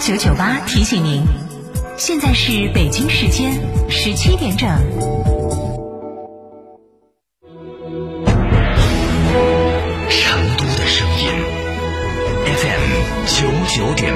九九八提醒您，现在是北京时间十七点整。成都的声音，FM 九九点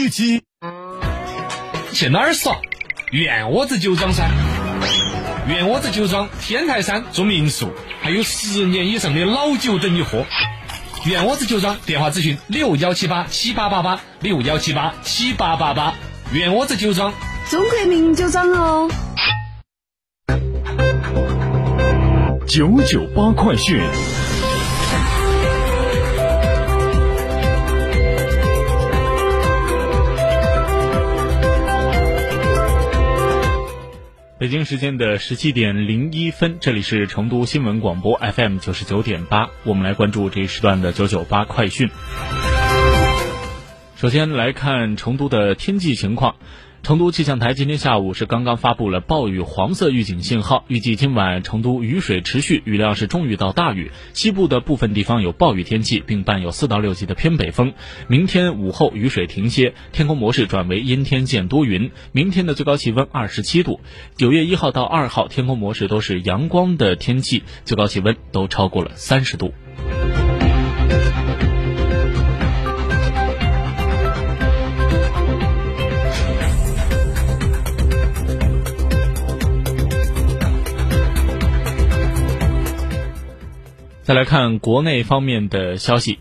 七。去哪儿耍？院窝子酒庄噻！院窝子酒庄天台山住民宿，还有十年以上的老酒等你喝。院窝子酒庄电话咨询六幺七八七八八八六幺七八七八八八。院窝子酒庄，中国名酒庄哦。九九八快讯。北京时间的十七点零一分，这里是成都新闻广播 FM 九十九点八，我们来关注这一时段的九九八快讯。首先来看成都的天气情况。成都气象台今天下午是刚刚发布了暴雨黄色预警信号，预计今晚成都雨水持续，雨量是中雨到大雨，西部的部分地方有暴雨天气，并伴有四到六级的偏北风。明天午后雨水停歇，天空模式转为阴天见多云。明天的最高气温二十七度，九月一号到二号天空模式都是阳光的天气，最高气温都超过了三十度。再来看国内方面的消息。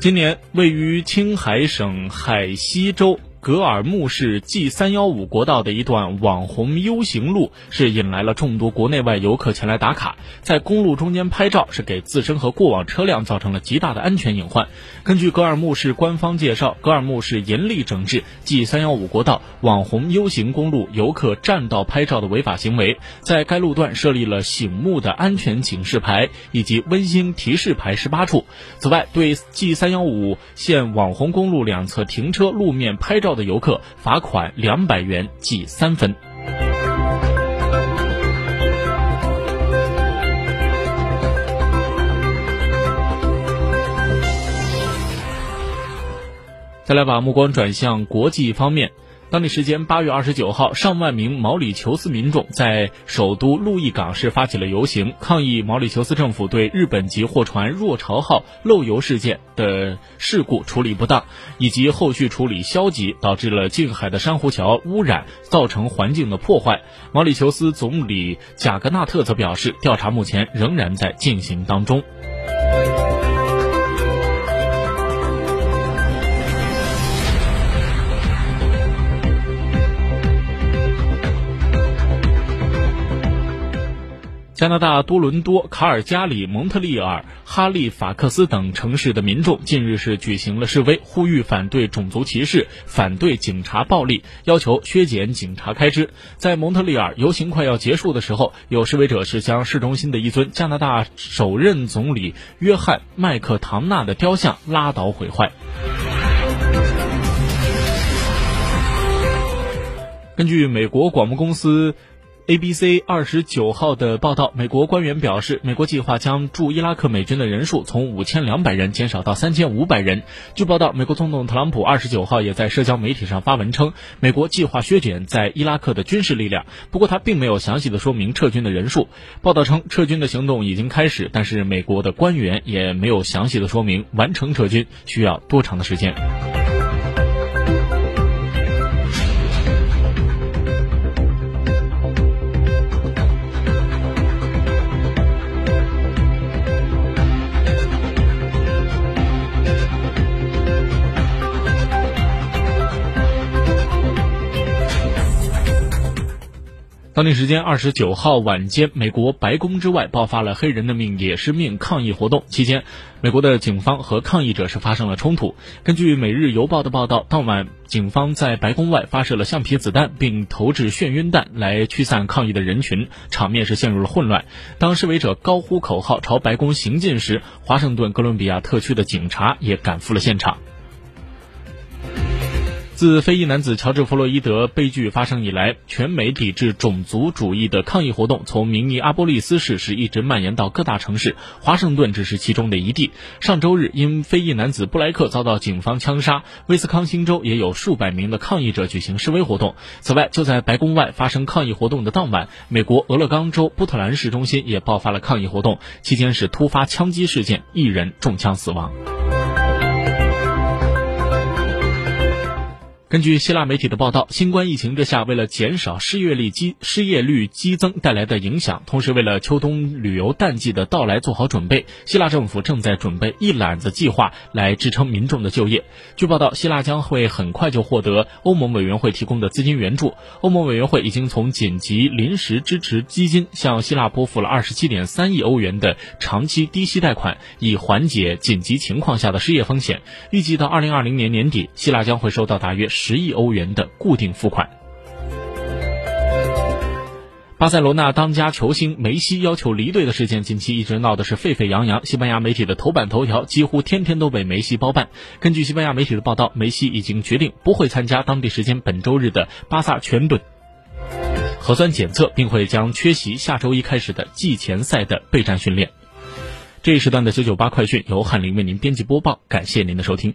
今年位于青海省海西州格尔木市 G 三幺五国道的一段网红 U 型路，是引来了众多国内外游客前来打卡。在公路中间拍照，是给自身和过往车辆造成了极大的安全隐患。根据格尔木市官方介绍，格尔木市严厉整治 G 三幺五国道网红 U 型公路游客占道拍照的违法行为，在该路段设立了醒目的安全警示牌以及温馨提示牌十八处。此外，对 G 三幺五线网红公路两侧停车路面拍照的游客，罚款两百元，记三分。再来把目光转向国际方面。当地时间八月二十九号，上万名毛里求斯民众在首都路易港市发起了游行，抗议毛里求斯政府对日本籍货船“若潮号”漏油事件的事故处理不当，以及后续处理消极，导致了近海的珊瑚礁污染，造成环境的破坏。毛里求斯总理贾格纳特则表示，调查目前仍然在进行当中。加拿大多伦多、卡尔加里、蒙特利尔、哈利法克斯等城市的民众近日是举行了示威，呼吁反对种族歧视，反对警察暴力，要求削减警察开支。在蒙特利尔，游行快要结束的时候，有示威者是将市中心的一尊加拿大首任总理约翰麦克唐纳的雕像拉倒毁坏。根据美国广播公司。ABC 二十九号的报道，美国官员表示，美国计划将驻伊拉克美军的人数从五千两百人减少到三千五百人。据报道，美国总统特朗普二十九号也在社交媒体上发文称，美国计划削减在伊拉克的军事力量，不过他并没有详细的说明撤军的人数。报道称，撤军的行动已经开始，但是美国的官员也没有详细的说明完成撤军需要多长的时间。当地时间二十九号晚间，美国白宫之外爆发了“黑人的命也是命”抗议活动。期间，美国的警方和抗议者是发生了冲突。根据《每日邮报》的报道，当晚警方在白宫外发射了橡皮子弹，并投掷眩晕弹来驱散抗议的人群，场面是陷入了混乱。当示威者高呼口号朝白宫行进时，华盛顿哥伦比亚特区的警察也赶赴了现场。自非裔男子乔治·弗洛伊德悲剧发生以来，全美抵制种族主义的抗议活动从明尼阿波利斯市是一直蔓延到各大城市，华盛顿只是其中的一地。上周日，因非裔男子布莱克遭到警方枪杀，威斯康星州也有数百名的抗议者举行示威活动。此外，就在白宫外发生抗议活动的当晚，美国俄勒冈州波特兰市中心也爆发了抗议活动，期间是突发枪击事件，一人中枪死亡。根据希腊媒体的报道，新冠疫情之下，为了减少失业率激失业率激增带来的影响，同时为了秋冬旅游淡季的到来做好准备，希腊政府正在准备一揽子计划来支撑民众的就业。据报道，希腊将会很快就获得欧盟委员会提供的资金援助。欧盟委员会已经从紧急临时支持基金向希腊拨付了二十七点三亿欧元的长期低息贷款，以缓解紧急情况下的失业风险。预计到二零二零年年底，希腊将会收到大约。十亿欧元的固定付款。巴塞罗那当家球星梅西要求离队的事件，近期一直闹的是沸沸扬扬。西班牙媒体的头版头条几乎天天都被梅西包办。根据西班牙媒体的报道，梅西已经决定不会参加当地时间本周日的巴萨全队核酸检测，并会将缺席下周一开始的季前赛的备战训练。这一时段的九九八快讯由翰林为您编辑播报，感谢您的收听。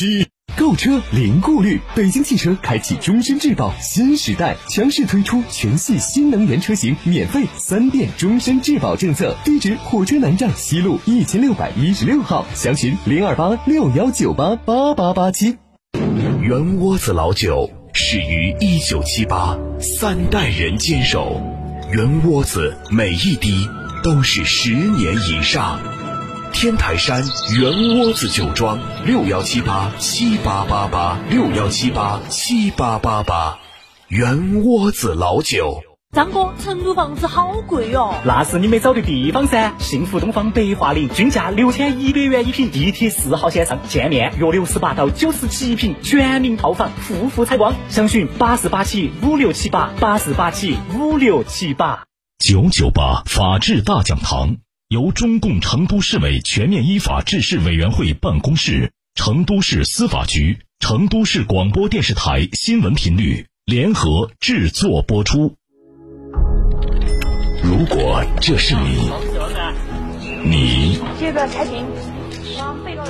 购车零顾虑，北京汽车开启终身质保新时代，强势推出全系新能源车型免费三电终身质保政策。地址：火车南站西路一千六百一十六号，详询零二八六幺九八八八八七。圆窝子老酒始于一九七八，三代人坚守，圆窝子每一滴都是十年以上。天台山圆窝子酒庄六幺七八七八八八六幺七八七八八八，圆窝子老酒。张哥，成都房子好贵哦。那是你没找对地方噻！幸福东方白桦林，均价六千一百元一平，地铁四号线上，见面约六十八到九十七平，全民套房，户户采光。详询八四八七五六七八八四八七五六七八。九九八法治大讲堂。由中共成都市委全面依法治市委员会办公室、成都市司法局、成都市广播电视台新闻频率联合制作播出。如果这是你，你，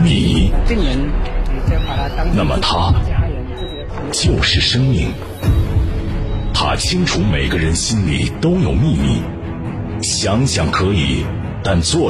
你，那么他就是生命。他清楚每个人心里都有秘密，想想可以。但作者